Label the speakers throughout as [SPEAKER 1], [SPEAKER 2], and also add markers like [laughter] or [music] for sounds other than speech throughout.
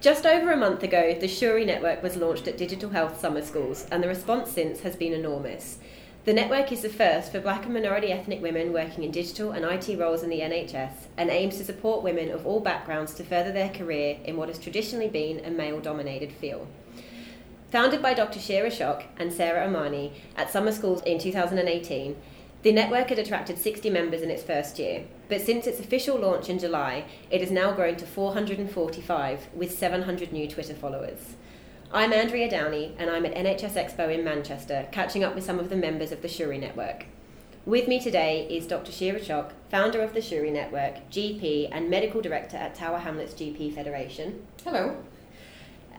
[SPEAKER 1] Just over a month ago, the Shuri Network was launched at Digital Health Summer Schools, and the response since has been enormous. The network is the first for black and minority ethnic women working in digital and IT roles in the NHS and aims to support women of all backgrounds to further their career in what has traditionally been a male dominated field. Founded by Dr. Shera Chok and Sarah Amani at summer schools in 2018, the network had attracted 60 members in its first year, but since its official launch in July, it has now grown to 445 with 700 new Twitter followers. I'm Andrea Downey, and I'm at NHS Expo in Manchester, catching up with some of the members of the Shuri Network. With me today is Dr. Shera Chok, founder of the Shuri Network, GP, and medical director at Tower Hamlets GP Federation.
[SPEAKER 2] Hello.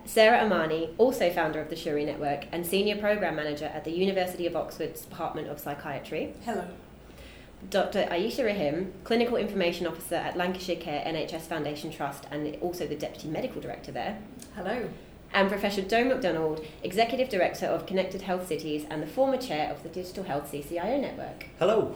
[SPEAKER 1] Sarah Amani, also founder of the Shuri Network and senior program manager at the University of Oxford's Department of Psychiatry.
[SPEAKER 3] Hello.
[SPEAKER 1] Dr. Aisha Rahim, clinical information officer at Lancashire Care NHS Foundation Trust and also the deputy medical director there.
[SPEAKER 2] Hello
[SPEAKER 1] and Professor Joe McDonald, Executive Director of Connected Health Cities and the former chair of the Digital Health CCIO Network.
[SPEAKER 4] Hello.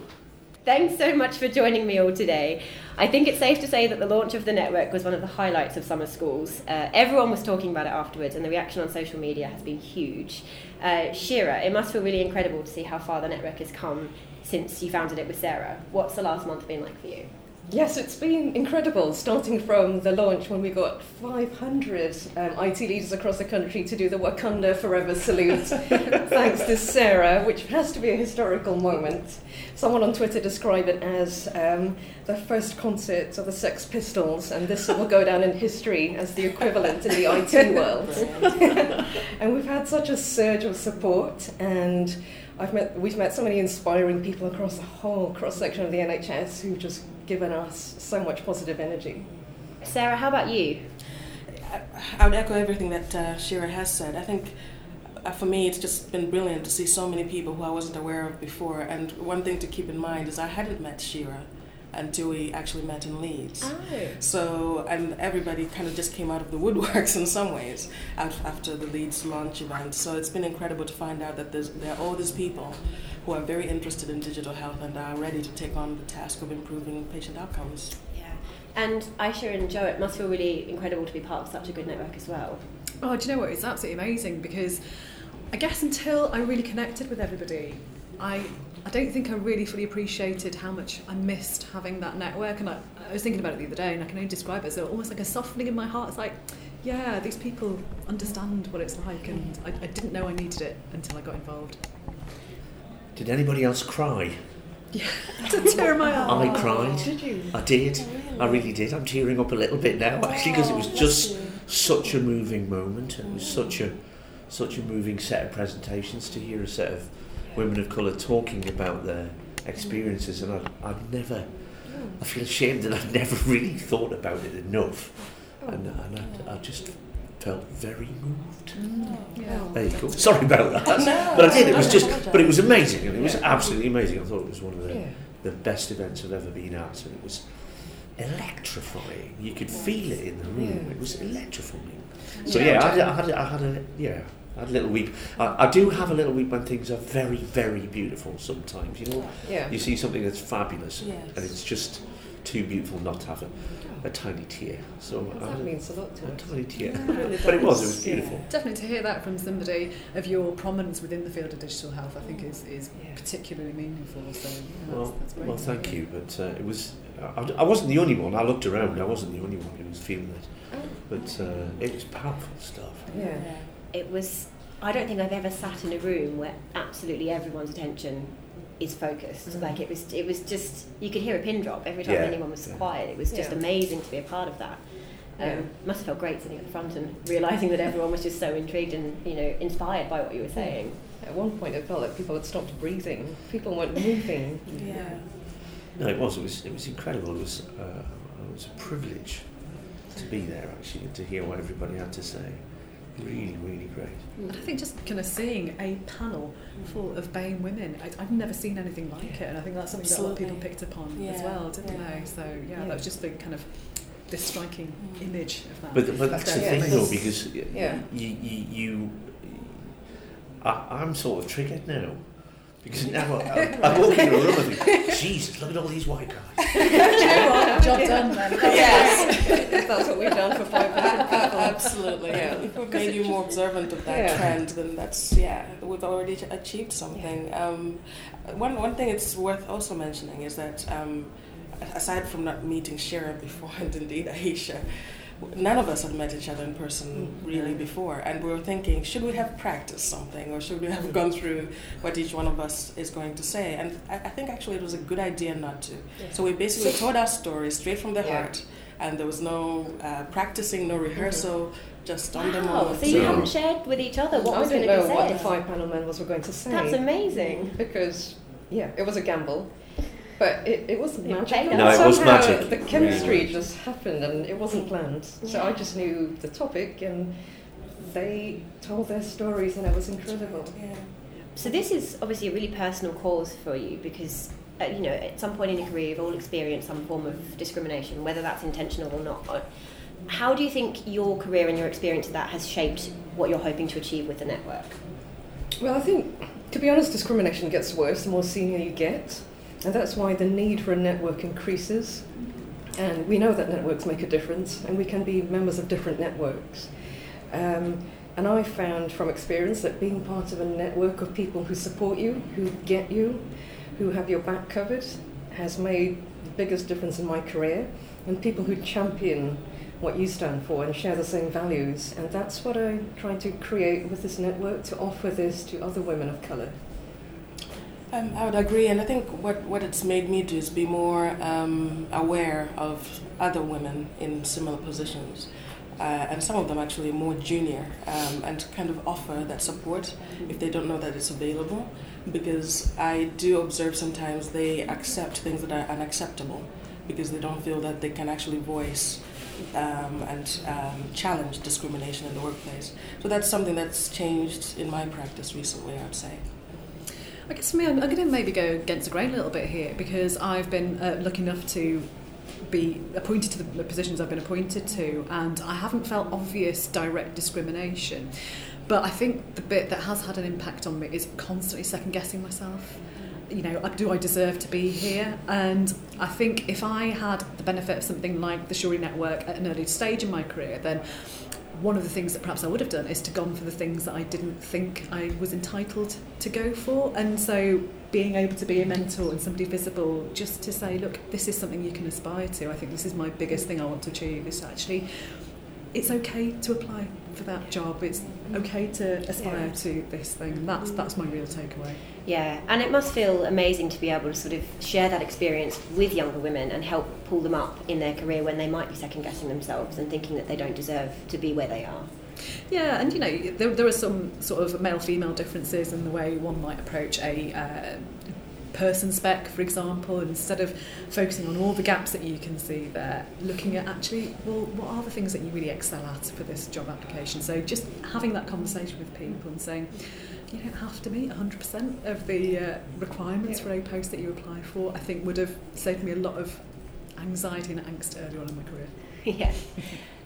[SPEAKER 1] Thanks so much for joining me all today. I think it's safe to say that the launch of the network was one of the highlights of summer schools. Uh, everyone was talking about it afterwards, and the reaction on social media has been huge. Uh, Shera, it must feel really incredible to see how far the network has come since you founded it with Sarah. What's the last month been like for you?
[SPEAKER 2] Yes, it's been incredible, starting from the launch when we got 500 um, IT leaders across the country to do the Wakanda Forever salute, [laughs] thanks to Sarah, which has to be a historical moment. Someone on Twitter described it as um, the first concert of the Sex Pistols, and this will go down in history as the equivalent in the IT world. [laughs] [laughs] and we've had such a surge of support, and I've met, we've met so many inspiring people across the whole cross section of the NHS who've just given us so much positive energy.
[SPEAKER 1] Sarah, how about you?
[SPEAKER 3] I would echo everything that uh, Shera has said. I think uh, for me, it's just been brilliant to see so many people who I wasn't aware of before. And one thing to keep in mind is I hadn't met Shera until we actually met in Leeds.
[SPEAKER 1] Oh.
[SPEAKER 3] So, and everybody kind of just came out of the [laughs] woodworks in some ways after the Leeds launch event. So it's been incredible to find out that there are all these people who are very interested in digital health and are ready to take on the task of improving patient outcomes.
[SPEAKER 1] Yeah. And Aisha and Joe, it must feel really incredible to be part of such a good network as well.
[SPEAKER 5] Oh, do you know what? It's absolutely amazing because I guess until I really connected with everybody, I I don't think I really fully appreciated how much I missed having that network. And I, I was thinking about it the other day, and I can only describe it as almost like a softening in my heart. It's like, yeah, these people understand what it's like, and I, I didn't know I needed it until I got involved.
[SPEAKER 4] Did anybody else cry? [laughs]
[SPEAKER 5] Yeah, to tear my eye.
[SPEAKER 4] I cried.
[SPEAKER 2] Did you?
[SPEAKER 4] I did. Oh, I really did. I'm tearing up a little bit now, actually, because it was just such a moving moment. And it was such a such a moving set of presentations to hear a set of women of colour talking about their experiences, and I'd, I'd never. I feel ashamed that I'd [laughs] never really thought about it enough, and, and I, I just felt very moved.
[SPEAKER 5] Mm, yeah.
[SPEAKER 4] There you go. Sorry about that,
[SPEAKER 3] no,
[SPEAKER 4] but I did. It was just, but it was amazing, and it was absolutely amazing. I thought it was one of the
[SPEAKER 2] Yeah.
[SPEAKER 4] the best events I've ever been at, and it was electrifying. You could feel it in the room.
[SPEAKER 2] Yeah.
[SPEAKER 4] It was electrifying. So yeah, I had, I had, I had a yeah. I had a little weep. I, I do have a little weep when things are very, very beautiful. Sometimes, you know,
[SPEAKER 2] Yeah.
[SPEAKER 4] you see something that's fabulous,
[SPEAKER 3] Yes.
[SPEAKER 4] and it's just too beautiful not to have a, a tiny tear. So
[SPEAKER 2] That
[SPEAKER 4] a,
[SPEAKER 2] means a lot to
[SPEAKER 4] a
[SPEAKER 2] us.
[SPEAKER 4] tiny tear,
[SPEAKER 3] really
[SPEAKER 4] but it was. It was beautiful.
[SPEAKER 5] Definitely to hear that from somebody of your prominence within the field of digital health, I think is, is
[SPEAKER 2] Yeah.
[SPEAKER 5] particularly meaningful. So yeah, that's,
[SPEAKER 4] Well,
[SPEAKER 5] that's great.
[SPEAKER 4] well, thank you. But uh, it was. I, I wasn't the only one. I looked around. I wasn't the only one who was feeling it. But uh, it was powerful stuff.
[SPEAKER 2] Yeah.
[SPEAKER 1] It was. I don't think I've ever sat in a room where absolutely everyone's attention is focused.
[SPEAKER 2] Mm.
[SPEAKER 1] Like it was. It was just. You could hear a pin drop every time
[SPEAKER 4] Yeah.
[SPEAKER 1] anyone was
[SPEAKER 4] Yeah.
[SPEAKER 1] quiet. It was just
[SPEAKER 2] Yeah.
[SPEAKER 1] amazing to be a part of that. Um,
[SPEAKER 2] Yeah.
[SPEAKER 1] Must have felt great sitting at the front and realizing that everyone was just so intrigued and you know inspired by what you were saying.
[SPEAKER 2] At one point, it felt like people had stopped breathing. People weren't moving.
[SPEAKER 3] Yeah.
[SPEAKER 4] No, it was. It was. It was incredible. It was. Uh, it was a privilege to be there actually and to hear what everybody had to say. Really, really great.
[SPEAKER 5] And I think just kind of seeing a panel full of BAME women, I, I've never seen anything like it, and I think that's something that a lot of people picked up on as well, didn't
[SPEAKER 3] yeah.
[SPEAKER 5] they? So yeah,
[SPEAKER 2] Yeah.
[SPEAKER 5] that was just the kind of this striking mm. image of that.
[SPEAKER 4] But but that's the
[SPEAKER 2] Yeah,
[SPEAKER 4] thing
[SPEAKER 2] because-
[SPEAKER 4] though because
[SPEAKER 2] Yeah.
[SPEAKER 4] you you, you I, I'm sort of triggered now. Because now I, I walk in a room and think, [laughs] Jesus, look at all these white guys. [laughs]
[SPEAKER 5] Job done then. [laughs]
[SPEAKER 3] Yes.
[SPEAKER 2] That's what we've done for 500 [laughs] people.
[SPEAKER 3] Absolutely.
[SPEAKER 2] Yeah.
[SPEAKER 3] We've made you more observant of that
[SPEAKER 2] Yeah.
[SPEAKER 3] trend, then that's yeah, we've already achieved something. Um, one one thing it's worth also mentioning is that um, aside from not meeting Shera before [laughs] and indeed Aisha, none of us had met each other in person really before, and we were thinking, should we have practiced something, or should we have gone through what each one of us is going to say? And I, I think actually it was a good idea not to. So we basically told our stories straight from the
[SPEAKER 2] Yeah.
[SPEAKER 3] heart, and there was no uh, practicing, no rehearsal, just on the
[SPEAKER 1] Wow,
[SPEAKER 3] moment.
[SPEAKER 1] so you
[SPEAKER 4] So-
[SPEAKER 1] haven't shared with each other what
[SPEAKER 2] I
[SPEAKER 1] was going to be
[SPEAKER 2] know what the five panel members were going to say.
[SPEAKER 1] That's amazing.
[SPEAKER 2] because yeah, it was a gamble, but it, it was
[SPEAKER 1] It
[SPEAKER 2] magical.
[SPEAKER 1] paid.
[SPEAKER 4] No, it was
[SPEAKER 2] Somehow
[SPEAKER 4] magic.
[SPEAKER 2] The chemistry
[SPEAKER 4] was.
[SPEAKER 2] just happened, and it wasn't planned. So I just knew the topic, and they told their stories, and it was incredible.
[SPEAKER 3] Yeah.
[SPEAKER 1] So this is obviously a really personal cause for you because uh, you know at some point in your career you've all experienced some form of discrimination, whether that's intentional or not. How do you think your career and your experience of that has shaped what you're hoping to achieve with the network?
[SPEAKER 2] Well, I think, to be honest, discrimination gets worse the more senior you get, and that's why the need for a network increases. And we know that networks make a difference, and we can be members of different networks. Um, and I found from experience that being part of a network of people who support you, who get you, who have your back covered, has made the biggest difference in my career. And people who champion what you stand for and share the same values. And that's what I'm trying to create with this network to offer this to other women of colour.
[SPEAKER 3] Um, I would agree, and I think what, what it's made me do is be more um, aware of other women in similar positions, uh, and some of them actually more junior, um, and to kind of offer that support if they don't know that it's available. Because I do observe sometimes they accept things that are unacceptable because they don't feel that they can actually voice um, and um, challenge discrimination in the workplace. So that's something that's changed in my practice recently, I'd say.
[SPEAKER 5] I guess for me, I'm, I'm going to maybe go against the grain a little bit here because I've been uh, lucky enough to be appointed to the positions I've been appointed to, and I haven't felt obvious direct discrimination. But I think the bit that has had an impact on me is constantly second guessing myself. You know, do I deserve to be here? And I think if I had the benefit of something like the Shuri Network at an early stage in my career, then one of the things that perhaps I would have done is to gone for the things that I didn't think I was entitled to go for. And so being able to be a mentor and somebody visible just to say, look, this is something you can aspire to. I think this is my biggest thing I want to achieve is actually it's okay to apply for that job. It's okay to aspire
[SPEAKER 2] Yeah.
[SPEAKER 5] to this thing. That's that's my real takeaway.
[SPEAKER 1] Yeah, and it must feel amazing to be able to sort of share that experience with younger women and help pull them up in their career when they might be second guessing themselves and thinking that they don't deserve to be where they are.
[SPEAKER 5] Yeah, and you know, there, there are some sort of male female differences in the way one might approach a uh, person spec, for example, instead of focusing on all the gaps that you can see there, looking at actually, well, what are the things that you really excel at for this job application? So just having that conversation with people and saying, you don't have to meet 100% of the uh, requirements for a post that you apply for, I think would have saved me a lot of anxiety and angst early on in my career. [laughs]
[SPEAKER 1] yeah.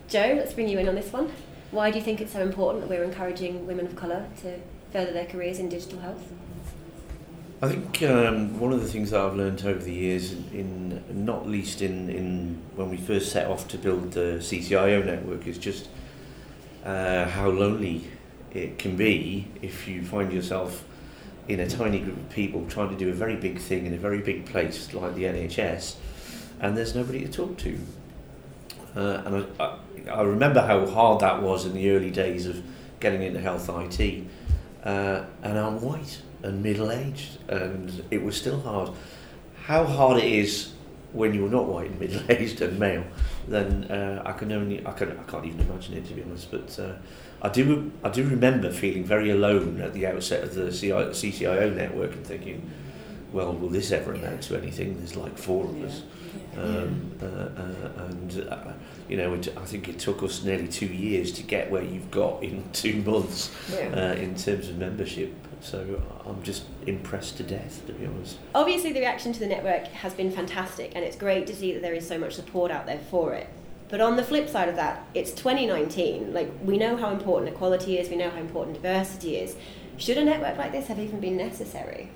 [SPEAKER 1] Joe, let's bring you in on this one. Why do you think it's so important that we're encouraging women of colour to further their careers in digital health?
[SPEAKER 4] I think um, one of the things that I've learned over the years, in, in not least in, in when we first set off to build the CCIO network, is just uh, how lonely it can be if you find yourself in a tiny group of people trying to do a very big thing in a very big place like the NHS, and there's nobody to talk to. Uh, and I, I, I remember how hard that was in the early days of getting into health IT. Uh, and I'm white and middle aged, and it was still hard. How hard it is when you're not white and [laughs] middle aged and male, then uh, I can only I can I can't even imagine it to be honest. But uh, I do I do remember feeling very alone at the outset of the CI, CCIO network and thinking, well, will this ever amount to anything? There's like four of us. Um, uh, uh, and uh, you know, it, I think it took us nearly two years to get where you've got in [laughs] two months
[SPEAKER 2] Yeah.
[SPEAKER 4] uh, in terms of membership. So I'm just impressed to death, to be honest.
[SPEAKER 1] Obviously, the reaction to the network has been fantastic, and it's great to see that there is so much support out there for it. But on the flip side of that, it's 2019. Like, we know how important equality is, we know how important diversity is. Should a network like this have even been necessary?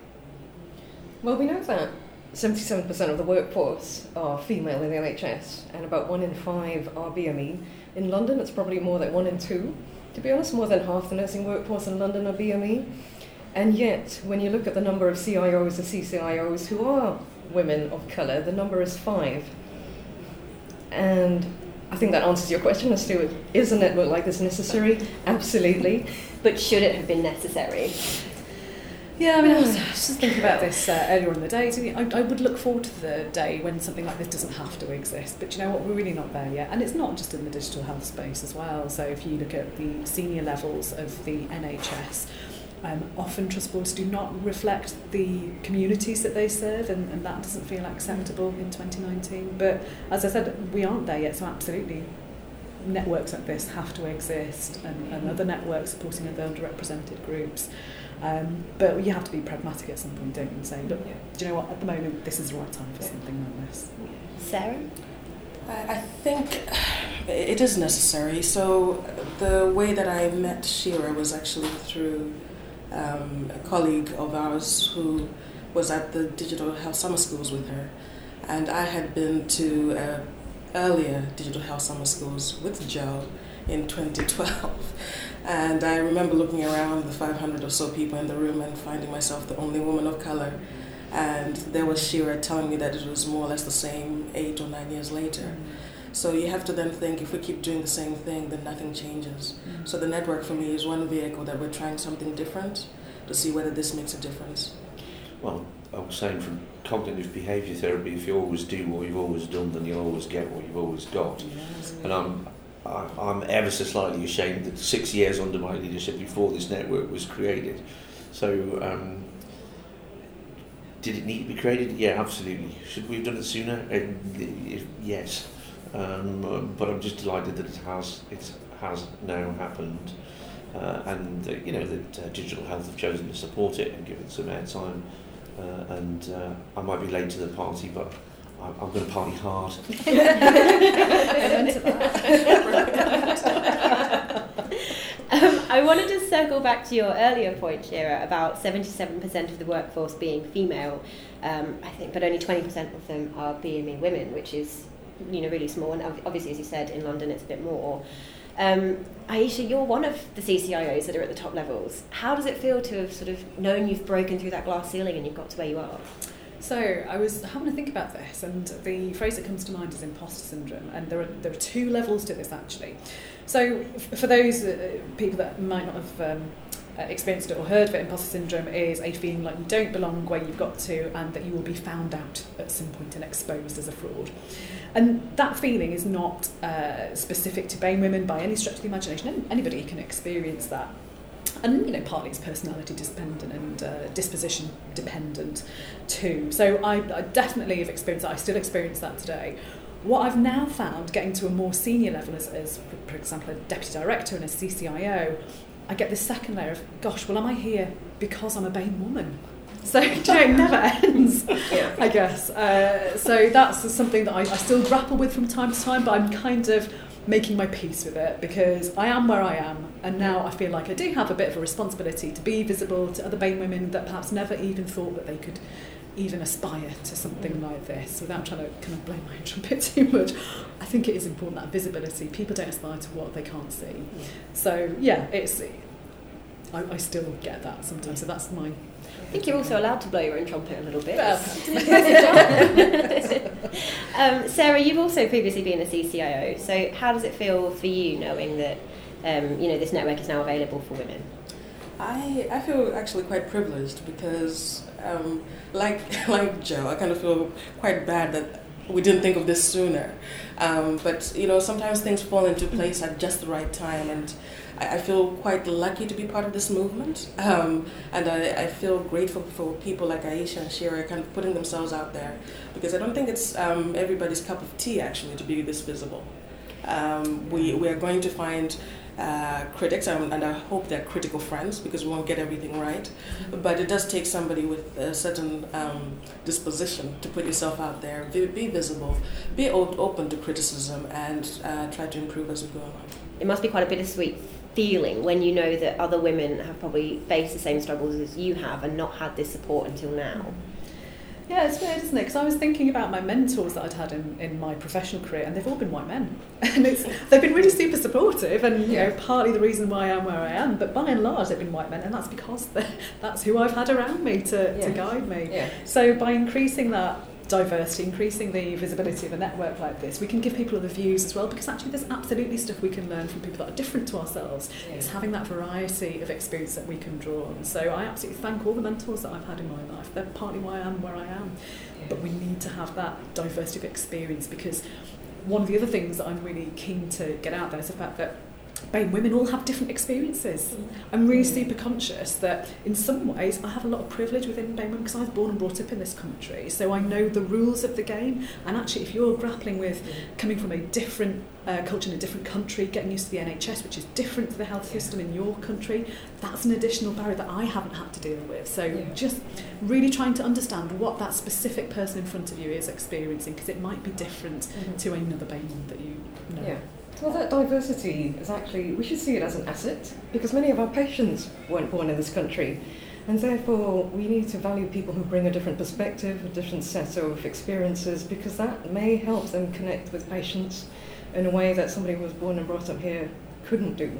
[SPEAKER 2] Well, we know that 77% of the workforce are female in the NHS, and about one in five are BME. In London, it's probably more than one in two. To be honest, more than half the nursing workforce in London are BME. And yet, when you look at the number of CIOs and CCIOs who are women of colour, the number is five. And I think that answers your question as to is a network like this necessary? Absolutely.
[SPEAKER 1] But should it have been necessary?
[SPEAKER 5] Yeah, I mean, I was, just thinking about this uh, earlier in the day. I, I would look forward to the day when something like this doesn't have to exist. But you know what? We're really not there yet. And it's not just in the digital health space as well. So if you look at the senior levels of the NHS, um, often trust boards do not reflect the communities that they serve, and, and that doesn't feel acceptable in 2019. But as I said, we aren't there yet, so absolutely networks like this have to exist, and, and other networks supporting other underrepresented groups. Um, but you have to be pragmatic at some point, don't you? And say, look, do you know what? At the moment, this is the right time for something like this.
[SPEAKER 1] Sarah?
[SPEAKER 3] I, I think [sighs] it is necessary. So the way that I met Shera was actually through um, a colleague of ours who was at the digital health summer schools with her, and I had been to uh, earlier digital health summer schools with Joe in 2012. And I remember looking around the 500 or so people in the room and finding myself the only woman of color. And there was Shera telling me that it was more or less the same eight or nine years later. Mm-hmm. So you have to then think if we keep doing the same thing, then nothing changes. Mm-hmm. So the network for me is one vehicle that we're trying something different to see whether this makes a difference.
[SPEAKER 4] Well, I was saying from cognitive behaviour therapy, if you always do what you've always done, then you'll always get what you've always got. Yes. And I'm I, I'm ever so slightly ashamed that six years under my leadership before this network was created. So, um, did it need to be created? Yeah, absolutely. Should we have done it sooner? Uh, yes. Um, but I'm just delighted that it has it has now happened, uh, and uh, you know that uh, digital health have chosen to support it and give it some airtime. Uh, and uh, I might be late to the party, but I'm, I'm going to party hard. [laughs]
[SPEAKER 1] um, I wanted to circle back to your earlier point, Shera, about 77% of the workforce being female. Um, I think, but only 20% of them are BME women, which is, you know, really small. And obviously, as you said, in London it's a bit more. Um, Aisha, you're one of the CCIOs that are at the top levels. How does it feel to have sort of known you've broken through that glass ceiling and you've got to where you are?
[SPEAKER 5] So I was having to think about this, and the phrase that comes to mind is imposter syndrome, and there are there are two levels to this actually. So for those uh, people that might not have um, uh, experienced it or heard of it, imposter syndrome is a feeling like you don't belong where you've got to, and that you will be found out at some point and exposed as a fraud. And that feeling is not uh, specific to BAME women by any stretch of the imagination. Anybody can experience that and you know partly it's personality dependent and uh, disposition dependent too so I, I definitely have experienced that I still experience that today what I've now found getting to a more senior level as, as for example a deputy director and a CCIO I get this second layer of gosh well am I here because I'm a BAME woman so [laughs] you know, it never [laughs] ends, yeah. I guess. Uh, so that's something that I, I still grapple with from time to time, but I'm kind of making my peace with it because I am where I am and now I feel like I do have a bit of a responsibility to be visible to other BAME women that perhaps never even thought that they could even aspire to something mm. like this without trying to kind of blow my [laughs] own trumpet too much. I think it is important that visibility. People don't aspire to what they can't see. Yeah. So yeah, it's I, I still get that sometimes. So that's my
[SPEAKER 1] I think you're also allowed to blow your own trumpet a little bit. [laughs] [laughs] um, Sarah, you've also previously been a CCIO, so how does it feel for you knowing that um, you know this network is now available for women?
[SPEAKER 3] I, I feel actually quite privileged because, um, like [laughs] like Joe, I kind of feel quite bad that we didn't think of this sooner. Um, but you know, sometimes things fall into place at just the right time, and I, I feel quite lucky to be part of this movement. Um, and I, I feel grateful for people like Aisha and Shera kind of putting themselves out there because I don't think it's um, everybody's cup of tea actually to be this visible. Um, we, we are going to find uh, critics, and, and I hope they're critical friends because we won't get everything right. But it does take somebody with a certain um, disposition to put yourself out there, be, be visible, be open to criticism, and uh, try to improve as we go along.
[SPEAKER 1] It must be quite a bittersweet feeling when you know that other women have probably faced the same struggles as you have and not had this support until now?
[SPEAKER 5] Yeah, it's weird, isn't it? Because I was thinking about my mentors that I'd had in, in my professional career, and they've all been white men, [laughs] and it's they've been really super supportive, and you know partly the reason why I am where I am. But by and large, they've been white men, and that's because [laughs] that's who I've had around me to,
[SPEAKER 2] Yeah.
[SPEAKER 5] to guide me.
[SPEAKER 2] Yeah.
[SPEAKER 5] So by increasing that diversity, increasing the visibility of a network like this, we can give people other views as well. Because actually, there's absolutely stuff we can learn from people that are different to ourselves.
[SPEAKER 2] Yeah.
[SPEAKER 5] It's having that variety of experience that we can draw on. So I absolutely thank all the mentors that I've had in my life. They're partly why I am where I am. But we need to have that diversity of experience because one of the other things that I'm really keen to get out there is the fact that Women all have different experiences. I'm really mm. super conscious that in some ways I have a lot of privilege within BAME women because I was born and brought up in this country. So I know the rules of the game. And actually, if you're grappling with mm. coming from a different uh, culture in a different country, getting used to the NHS, which is different to the health system in your country, that's an additional barrier that I haven't had to deal with. So
[SPEAKER 2] Yeah.
[SPEAKER 5] just really trying to understand what that specific person in front of you is experiencing because it might be different mm-hmm. to another BAME woman that you know.
[SPEAKER 2] Yeah. Well, that diversity is actually, we should see it as an asset because many of our patients weren't born in this country. And therefore, we need to value people who bring a different perspective, a different set of experiences, because that may help them connect with patients in a way that somebody who was born and brought up here couldn't do.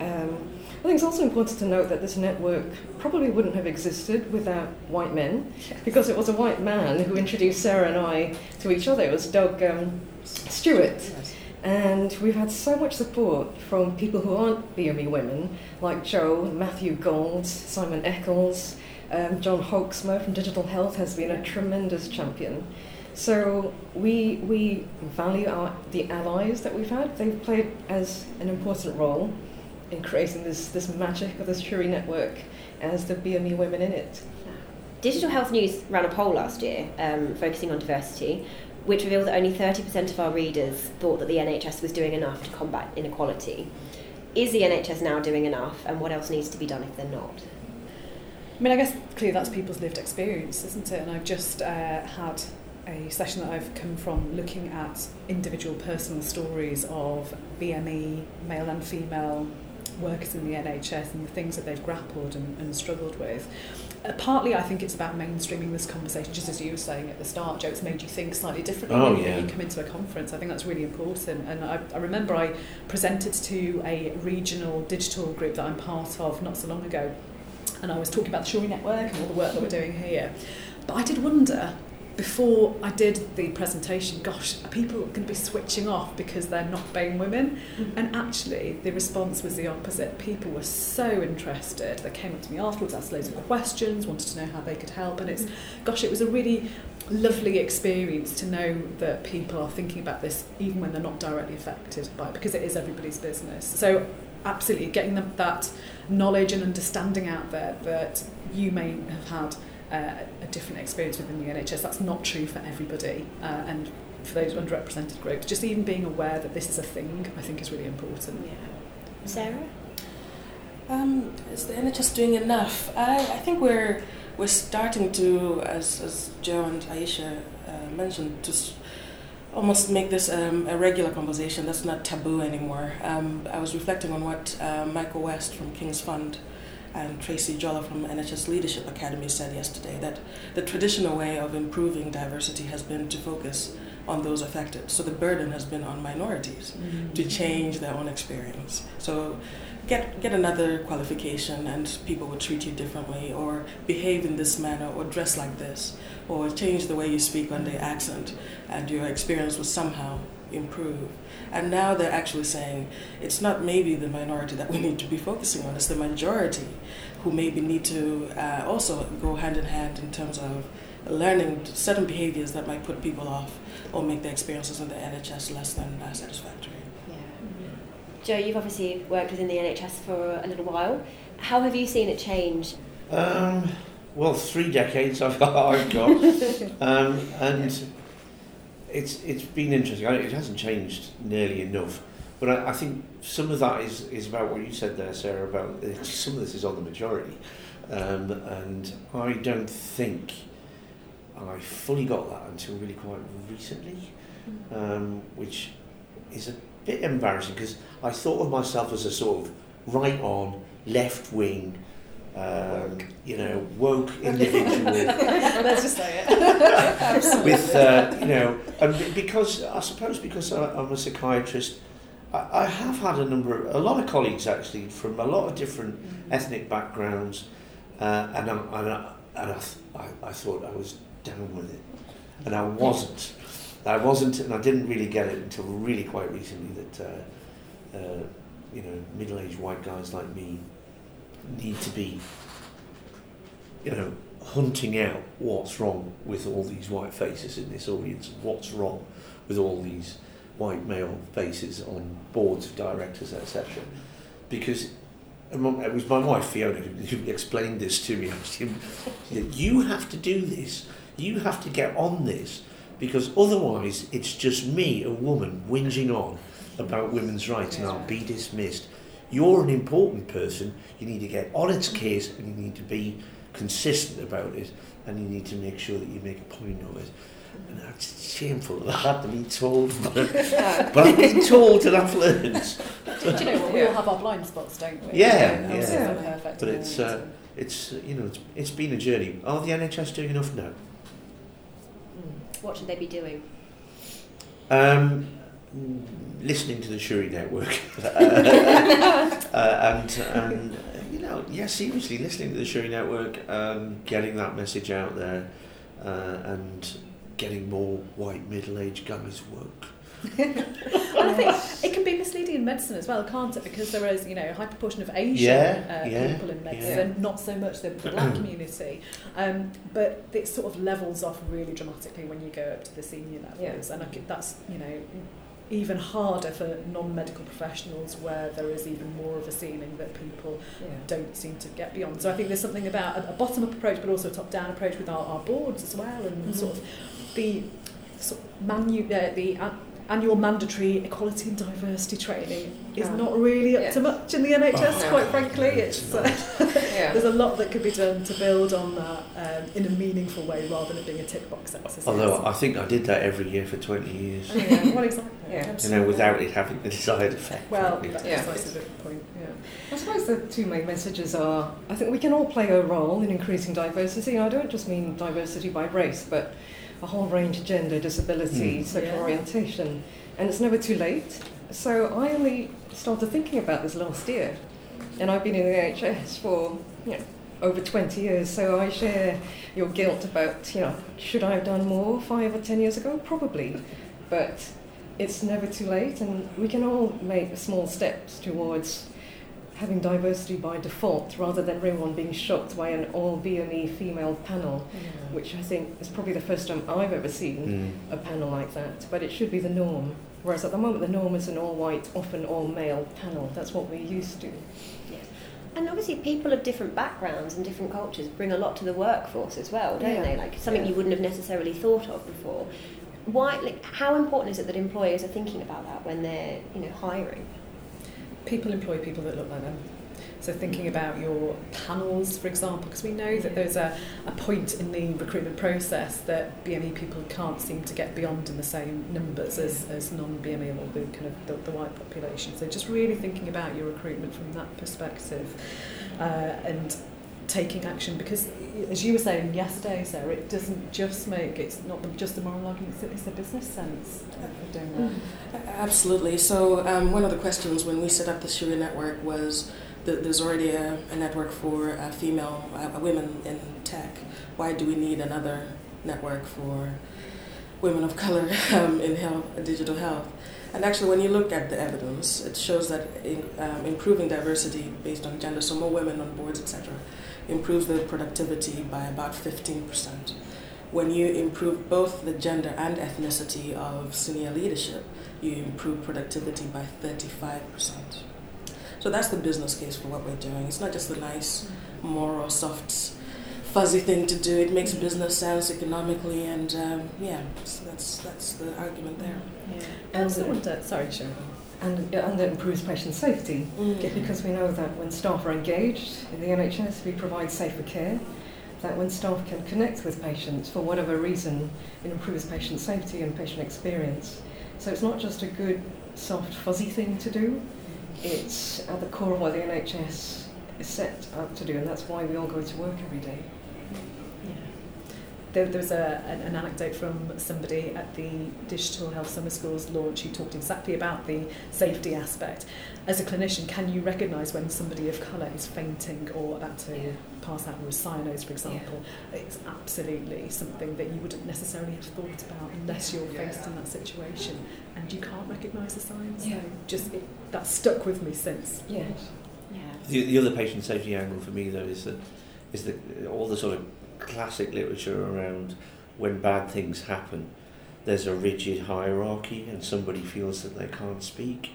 [SPEAKER 2] Um, I think it's also important to note that this network probably wouldn't have existed without white men, because it was a white man who introduced Sarah and I to each other. It was Doug um, Stewart. And we've had so much support from people who aren't BME women, like Joe, Matthew Gould, Simon Eccles, um, Jon Hoeksma from Digital Health has been a tremendous champion. So we, we value our, the allies that we've had. They've played as an important role in creating this, this magic of this Shuri network as the BME women in it.
[SPEAKER 1] Digital Health News ran a poll last year um, focusing on diversity, which revealed that only 30% of our readers thought that the NHS was doing enough to combat inequality. Is the NHS now doing enough, and what else needs to be done if they're not?
[SPEAKER 5] I mean, I guess clearly that's people's lived experience, isn't it? And I've just uh, had a session that I've come from looking at individual personal stories of BME, male and female workers in the NHS and the things that they've grappled and, and struggled with. Uh, partly, I think it's about mainstreaming this conversation, just as you were saying at the start, Joe. It's made you think slightly differently
[SPEAKER 4] Oh,
[SPEAKER 5] when you-
[SPEAKER 4] yeah.
[SPEAKER 5] when you come into a conference. I think that's really important. And I, I remember I presented to a regional digital group that I'm part of not so long ago, and I was talking about the Shuri Network and all the work that we're doing here. But I did wonder before I did the presentation, gosh, are people going to be switching off because they're not BAME women? Mm-hmm. And actually, the response was the opposite. People were so interested. They came up to me afterwards, asked loads of questions, wanted to know how they could help. And it's, mm-hmm. gosh, it was a really lovely experience to know that people are thinking about this even when they're not directly affected by it because it is everybody's business. So, absolutely, getting them that knowledge and understanding out there that you may have had uh, a different experience within the NHS. That's not true for everybody. Uh, and for those underrepresented groups, just even being aware that this is a thing, I think is really important.
[SPEAKER 1] Sarah?
[SPEAKER 3] Um, is the NHS doing enough? I, I think we're we're starting to, as, as Joe and Aisha uh, mentioned, to almost make this um, a regular conversation. That's not taboo anymore. Um, I was reflecting on what uh, Michael West from King's Fund and Tracie Jolliff from NHS Leadership Academy said yesterday that the traditional way of improving diversity has been to focus on those affected. So the burden has been on minorities to mm-hmm. change their own experience. So get get another qualification and people will treat you differently or behave in this manner or dress like this or change the way you speak on the mm-hmm. accent and your experience will somehow improve. And now they're actually saying it's not maybe the minority that we need to be focusing on, it's the majority who maybe need to uh, also go hand in hand in terms of learning certain behaviors that might put people off or make their experiences in the NHS less than uh, satisfactory.
[SPEAKER 1] Yeah. Joe, you've obviously worked within the NHS for a little while. How have you seen it change?
[SPEAKER 4] Um, well, three decades I've got, I've got. [laughs] um, and it's it's been interesting. It hasn't changed nearly enough, but I, I think some of that is, is about what you said there, Sarah. About some of this is on the majority, um, and I don't think I fully got that until really quite recently, um, which is a bit embarrassing because I thought of myself as a sort of right on, left wing um, you know, woke [laughs] individual.
[SPEAKER 5] Let's just say it. [laughs]
[SPEAKER 4] with, uh, you know, and because I suppose because I, I'm a psychiatrist, I, I have had a number, of, a lot of colleagues actually from a lot of different ethnic backgrounds, uh, and I, and, I, and I, th- I, I thought I was down with it, and I wasn't. I wasn't, and I didn't really get it until really quite recently that, uh, uh, you know, middle-aged white guys like me need to be, you know, hunting out what's wrong with all these white faces in this audience, what's wrong with all these white male faces on boards of directors, etc. Because it was my wife Fiona who explained this to me. [laughs] Said, You have to do this. You have to get on this because otherwise it's just me, a woman, whinging on about women's rights and I'll be dismissed. You're an important person. You need to get on its case and you need to be consistent about it and you need to make sure that you make a point of it. And that's shameful that I had to be told, [laughs] but, but I've been told and I've learned.
[SPEAKER 5] Do you know what? We all have our blind spots, don't we?
[SPEAKER 4] Yeah,
[SPEAKER 5] No one's
[SPEAKER 4] yeah.
[SPEAKER 5] perfect
[SPEAKER 4] But it's, uh,
[SPEAKER 5] it.
[SPEAKER 4] It's you know it's, it's been a journey. Are the NHS doing enough? now?
[SPEAKER 1] What should they be doing?
[SPEAKER 4] Um, listening to the Shuri network, uh, [laughs] [laughs] uh, and um, you know, yeah, seriously, listening to the Shuri network, um, getting that message out there, uh, and getting more white middle-aged guys woke. [laughs]
[SPEAKER 5] And I think it can be misleading in medicine as well, can't it? Because there is, you know, a high proportion of Asian
[SPEAKER 4] Yeah,
[SPEAKER 5] uh,
[SPEAKER 4] yeah,
[SPEAKER 5] people in medicine, not so much the, the black community. Um, but it sort of levels off really dramatically when you go up to the senior levels, and I think that's, you know, even harder for non-medical professionals where there is even more of a ceiling that people yeah. don't seem to get beyond. So I think there's something about a, a bottom-up approach but also a top-down approach with our, our boards as well and mm-hmm. sort of the sort of manu- uh, the uh, annual mandatory equality and diversity training is
[SPEAKER 2] Yeah.
[SPEAKER 5] not really up
[SPEAKER 2] Yeah.
[SPEAKER 5] to much in the NHS.
[SPEAKER 4] Oh,
[SPEAKER 5] quite frankly,
[SPEAKER 4] no,
[SPEAKER 5] it's
[SPEAKER 4] it's
[SPEAKER 5] uh, [laughs]
[SPEAKER 2] Yeah.
[SPEAKER 5] there's a lot that could be done to build on that um, in a meaningful way rather than it being a tick box exercise.
[SPEAKER 4] Although I think I did that every year for twenty years,
[SPEAKER 5] yeah, well, exactly.
[SPEAKER 2] Yeah.
[SPEAKER 4] you know, without it having the desired effect.
[SPEAKER 5] Well,
[SPEAKER 4] frankly.
[SPEAKER 5] that's
[SPEAKER 2] Yeah.
[SPEAKER 5] precisely the point. Yeah.
[SPEAKER 2] I suppose the two main messages are I think we can all play a role in increasing diversity. And I don't just mean diversity by race, but a whole range of gender, disability,
[SPEAKER 4] Mm.
[SPEAKER 2] sexual
[SPEAKER 5] Yeah.
[SPEAKER 2] orientation. And it's never too late. So I only started thinking about this last year. And I've been in the NHS for you know, over 20 years. So I share your guilt about, you know, should I have done more five or 10 years ago? Probably. But it's never too late, and we can all make small steps towards having diversity by default rather than everyone being shocked by an all BME female panel, which I think is probably the first time I've ever seen
[SPEAKER 4] Mm.
[SPEAKER 2] a panel like that. But it should be the norm. Whereas at the moment, the norm is an all white, often all male panel. That's what we're used to.
[SPEAKER 1] And obviously, people of different backgrounds and different cultures bring a lot to the workforce as well, don't
[SPEAKER 2] Yeah.
[SPEAKER 1] they? Like something
[SPEAKER 2] Yeah.
[SPEAKER 1] you wouldn't have necessarily thought of before. Why? Like, how important is it that employers are thinking about that when they're, you know, hiring?
[SPEAKER 5] people employ people that look like them. So thinking mm. about your panels, for example, because we know that there's a, a point in the recruitment process that BME people can't seem to get beyond in the same numbers as, as non-BME or the kind of the, the white population. So just really thinking about your recruitment from that perspective uh, and taking action because as you were saying yesterday Sarah it doesn't just make it's not the, just the moral argument it's, it's the business sense of doing that
[SPEAKER 3] Absolutely. So um, one of the questions when we set up the Shuri network was that there's already a, a network for uh, female uh, women in tech. Why do we need another network for women of color [laughs] um, in health, digital health? And actually, when you look at the evidence, it shows that in, um, improving diversity based on gender, so more women on boards, etc., improves the productivity by about 15%. When you improve both the gender and ethnicity of senior leadership, you improve productivity by 35%. So that's the business case for what we're doing. It's not just a nice, moral, soft, fuzzy thing to do. It makes business sense economically, and um, yeah, so that's that's the argument there.
[SPEAKER 5] yeah.
[SPEAKER 2] And-
[SPEAKER 5] I also wonder sorry Sharon
[SPEAKER 2] And, and it improves patient safety. Mm. because we know that when staff are engaged in the NHS, we provide safer care. That when staff can connect with patients for whatever reason, it improves patient safety and patient experience. So it's not just a good, soft, fuzzy thing to do. It's at the core of what the NHS is set up to do, and that's why we all go to work every day.
[SPEAKER 5] There, there was a, an, an anecdote from somebody at the Digital Health Summer Schools launch who talked exactly about the safety aspect. As a clinician, can you recognise when somebody of colour is fainting or about to
[SPEAKER 2] Yeah.
[SPEAKER 5] pass out with cyanose, for example? It's absolutely something that you wouldn't necessarily have thought about unless you're faced in that situation and you can't recognise the signs.
[SPEAKER 2] Yeah.
[SPEAKER 5] So just it, that's stuck with me since.
[SPEAKER 2] Yes.
[SPEAKER 1] Yeah.
[SPEAKER 4] The, the other patient safety angle for me, though, is that is that all the sort of classic literature around when bad things happen, there's a rigid hierarchy, and somebody feels that they can't speak.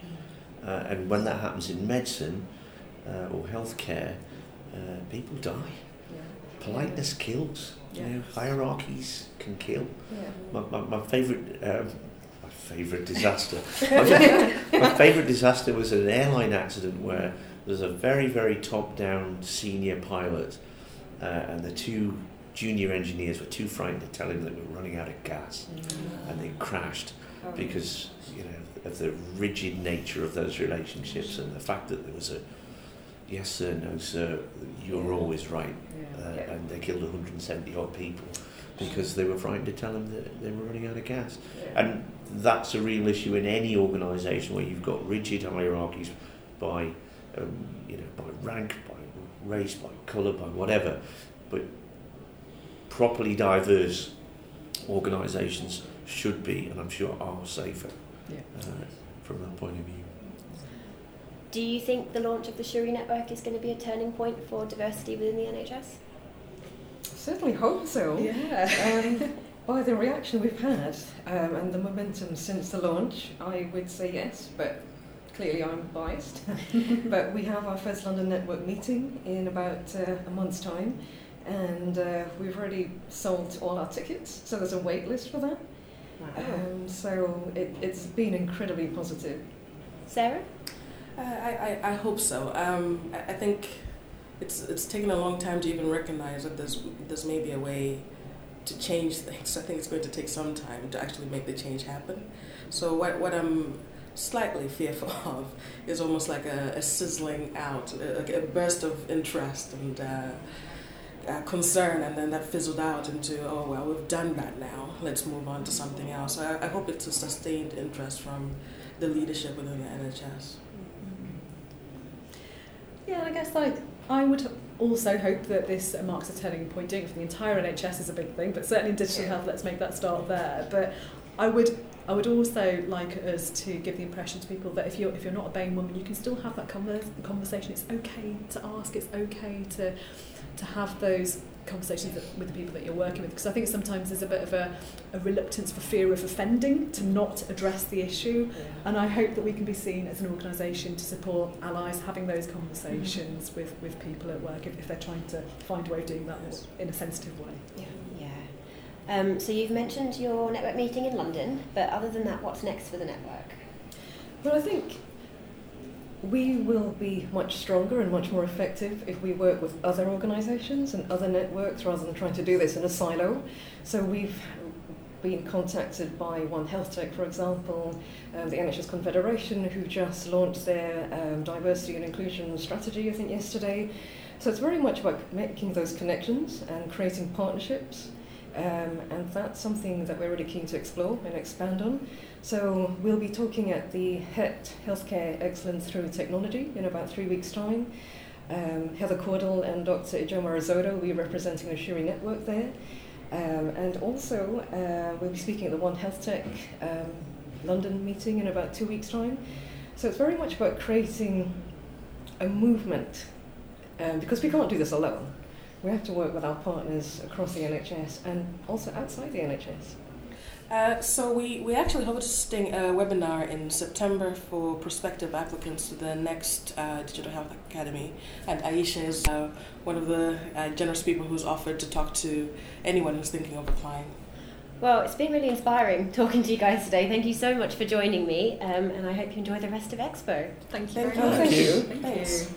[SPEAKER 4] Uh, and when that happens in medicine uh, or healthcare, uh, people die. Politeness kills. You know, hierarchies can kill.
[SPEAKER 2] Yeah.
[SPEAKER 4] My, my, my favourite um, my favourite disaster. [laughs] my, my favourite disaster was an airline accident where there's a very very top down senior pilot, uh, and the two junior engineers were too frightened to tell him that we were running out of gas, and they crashed
[SPEAKER 1] Oh.
[SPEAKER 4] because you know of the rigid nature of those relationships and the fact that there was a yes sir no sir you're always right uh,
[SPEAKER 2] Yeah.
[SPEAKER 4] and they killed 170 odd people because they were frightened to tell them that they were running out of gas.
[SPEAKER 2] Yeah.
[SPEAKER 4] And that's a real issue in any organisation where you've got rigid hierarchies by, um, you know, by rank, race, by colour, by whatever. But properly diverse organisations should be, and I'm sure are safer
[SPEAKER 5] Yeah.
[SPEAKER 4] uh, from that point of view.
[SPEAKER 1] Do you think the launch of the Shuri network is going to be a turning point for diversity within the NHS?
[SPEAKER 2] Certainly hope so.
[SPEAKER 5] Yeah. [laughs]
[SPEAKER 2] Um, by the reaction we've had um, and the momentum since the launch, I would say yes, but clearly I'm biased. [laughs] but we have our first London Network meeting in about uh, a month's time, and uh, we've already sold all our tickets, so there's a wait list for that. Um, so it, it's been incredibly positive.
[SPEAKER 1] Sarah?
[SPEAKER 3] Uh, I, I, I hope so. Um, I, I think it's it's taken a long time to even recognize that there's there's maybe a way to change things. I think it's going to take some time to actually make the change happen. So what what I'm slightly fearful [laughs] of is almost like a, a sizzling out, a, a burst of interest and. Uh, uh, concern and then that fizzled out into oh well we've done that now let's move on to something else so I, I hope it's a sustained interest from the leadership within the NHS
[SPEAKER 5] Yeah, I guess like I would also hope that this marks a turning point. Doing it for the entire NHS is a big thing, but certainly in digital health, let's make that start there. But I would I would also like us to give the impression to people that if you're if you're not a BAME woman, you can still have that convers- conversation. It's okay to ask. It's okay to to have those conversations that, with the people that you're working with because I think sometimes there's a bit of a, a reluctance for fear of offending to not address the issue and I hope that we can be seen as an organisation to support allies having those conversations mm-hmm. with, with people at work if, if they're trying to find a way of doing that in a sensitive way.
[SPEAKER 1] Yeah. Um, so you've mentioned your network meeting in London, but other than that, what's next for the network?
[SPEAKER 2] Well, I think we will be much stronger and much more effective if we work with other organisations and other networks rather than trying to do this in a silo. So we've been contacted by One Health Tech, for example, um, the NHS Confederation, who just launched their um, diversity and inclusion strategy, I think, yesterday. So it's very much about making those connections and creating partnerships. Um, and that's something that we're really keen to explore and expand on. So we'll be talking at the HETT Healthcare Excellence Through Technology in about three weeks' time. Um, Heather Cordell and Dr. Ijeoma Azodo will be representing the Shuri network there. Um, and also, uh, we'll be speaking at the One Health Tech um, London meeting in about two weeks' time. So it's very much about creating a movement um, because we can't do this alone. We have to work with our partners across the NHS and also outside the NHS.
[SPEAKER 3] Uh, so we, we actually hosting a webinar in September for prospective applicants to the next uh, Digital Health Academy, and Aisha is uh, one of the uh, generous people who's offered to talk to anyone who's thinking of applying.
[SPEAKER 1] Well, it's been really inspiring talking to you guys today. Thank you so much for joining me, um, and I hope you enjoy the rest of Expo.
[SPEAKER 5] Thank you
[SPEAKER 3] Thank
[SPEAKER 5] very
[SPEAKER 3] you.
[SPEAKER 5] much.
[SPEAKER 2] Thank you.
[SPEAKER 5] Thank you.